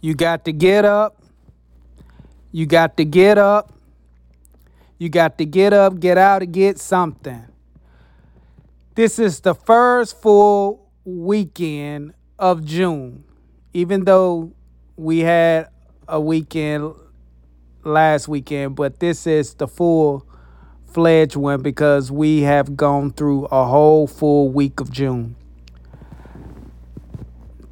You got to get up. You got to get up. You got to get up, get out, and get something. This is the first full weekend of June, even though we had a weekend last weekend, but this is the full fledged one because we have gone through a whole full week of June.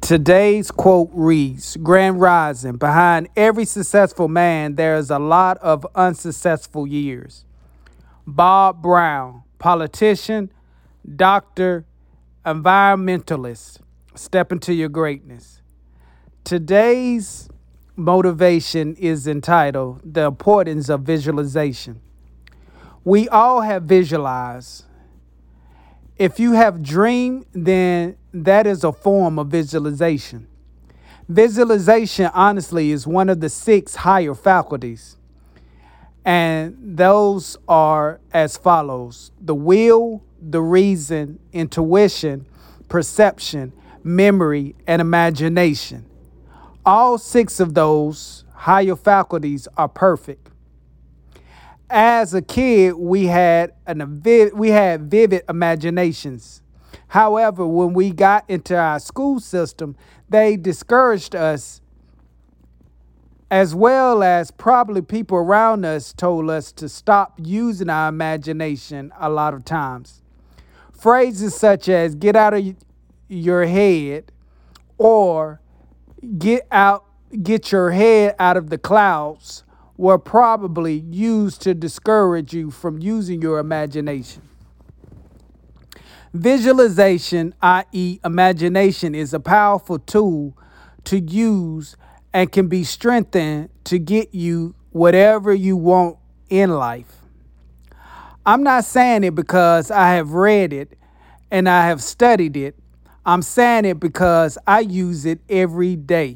Today's quote reads Grand Rising, behind every successful man, there is a lot of unsuccessful years. Bob Brown, politician, doctor, environmentalist, step into your greatness. Today's motivation is entitled The Importance of Visualization. We all have visualized. If you have dreamed, then that is a form of visualization. Visualization, honestly, is one of the six higher faculties. And those are as follows the will, the reason, intuition, perception, memory, and imagination. All six of those higher faculties are perfect. As a kid, we had an we had vivid imaginations. However, when we got into our school system, they discouraged us as well as probably people around us told us to stop using our imagination a lot of times. Phrases such as get out of your head or get out get your head out of the clouds were probably used to discourage you from using your imagination. Visualization, i.e., imagination, is a powerful tool to use and can be strengthened to get you whatever you want in life. I'm not saying it because I have read it and I have studied it. I'm saying it because I use it every day.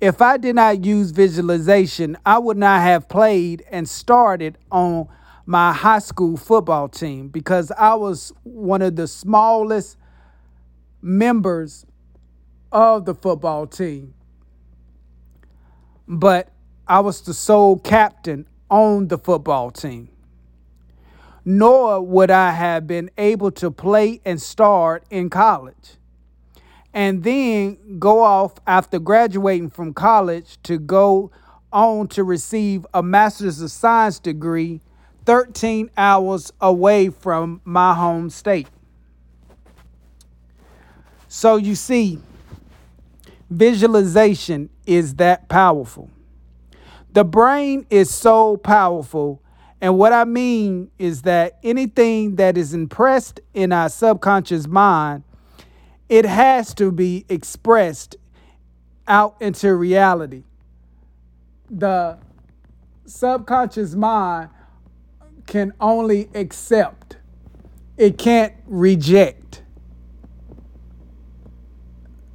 If I did not use visualization, I would not have played and started on my high school football team because I was one of the smallest members of the football team. But I was the sole captain on the football team. Nor would I have been able to play and start in college and then go off after graduating from college to go on to receive a master's of science degree 13 hours away from my home state. So you see, visualization is that powerful. The brain is so powerful. And what I mean is that anything that is impressed in our subconscious mind it has to be expressed out into reality. The subconscious mind can only accept, it can't reject.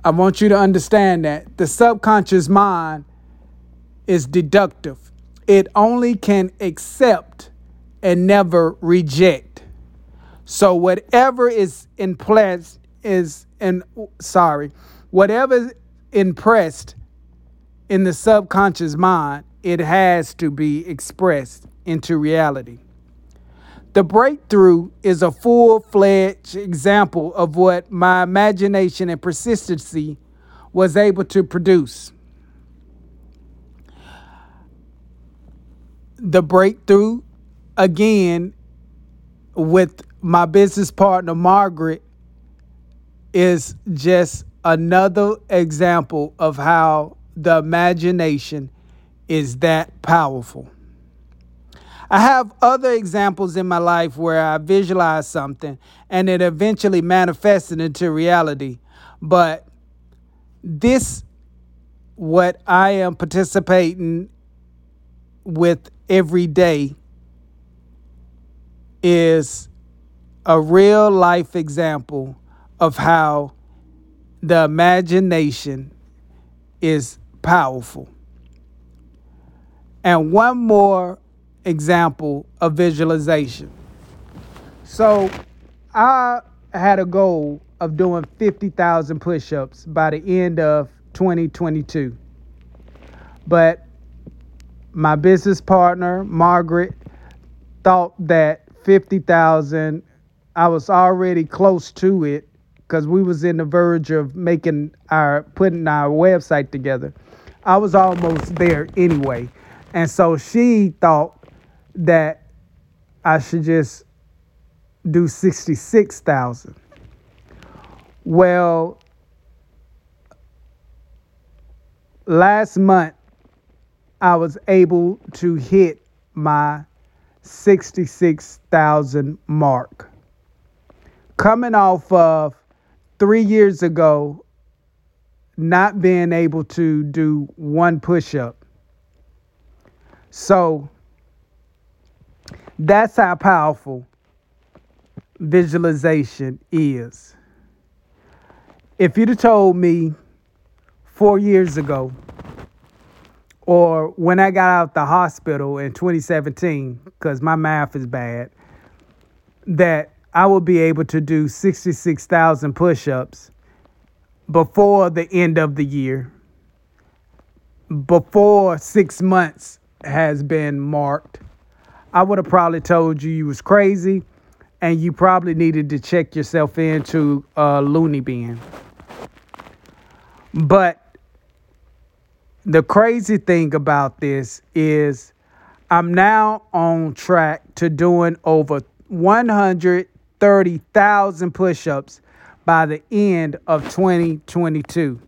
I want you to understand that the subconscious mind is deductive, it only can accept and never reject. So, whatever is in place is and sorry, whatever impressed in the subconscious mind, it has to be expressed into reality. The breakthrough is a full fledged example of what my imagination and persistency was able to produce. The breakthrough, again, with my business partner, Margaret, is just another example of how the imagination is that powerful. I have other examples in my life where I visualize something and it eventually manifested into reality. But this, what I am participating with every day, is a real life example of how the imagination is powerful. And one more example of visualization. So I had a goal of doing 50,000 push ups by the end of 2022. But my business partner, Margaret, thought that 50,000 I was already close to it because we was in the verge of making our putting our website together. I was almost there anyway. And so she thought that I should just do 66,000. Well, last month I was able to hit my 66,000 mark. Coming off of three years ago, not being able to do one push up. So that's how powerful visualization is. If you'd have told me four years ago, or when I got out the hospital in 2017, because my math is bad, that I would be able to do 66,000 push ups before the end of the year, before six months has been marked, I would have probably told you you was crazy and you probably needed to check yourself into a loony bin. But the crazy thing about this is I'm now on track to doing over 130,000 push ups by the end of 2022.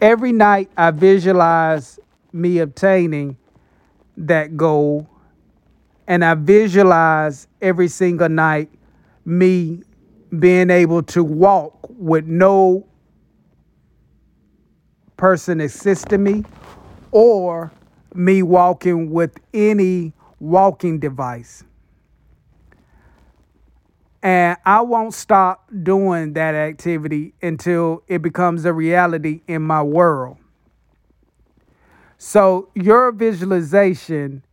Every night I visualize me obtaining that goal, and I visualize every single night me being able to walk with no person assisting me or me walking with any walking device. And I won't stop doing that activity until it becomes a reality in my world. So, your visualization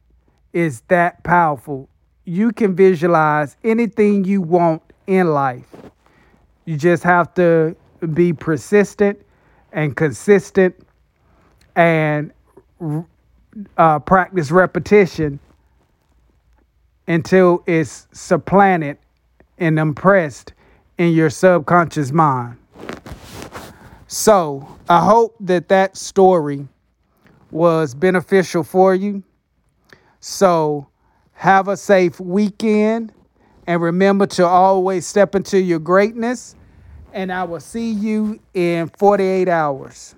is that powerful. You can visualize anything you want in life. You just have to be persistent and consistent and uh, practice repetition until it's supplanted and impressed in your subconscious mind. So I hope that that story was beneficial for you. So have a safe weekend and remember to always step into your greatness. And I will see you in 48 hours.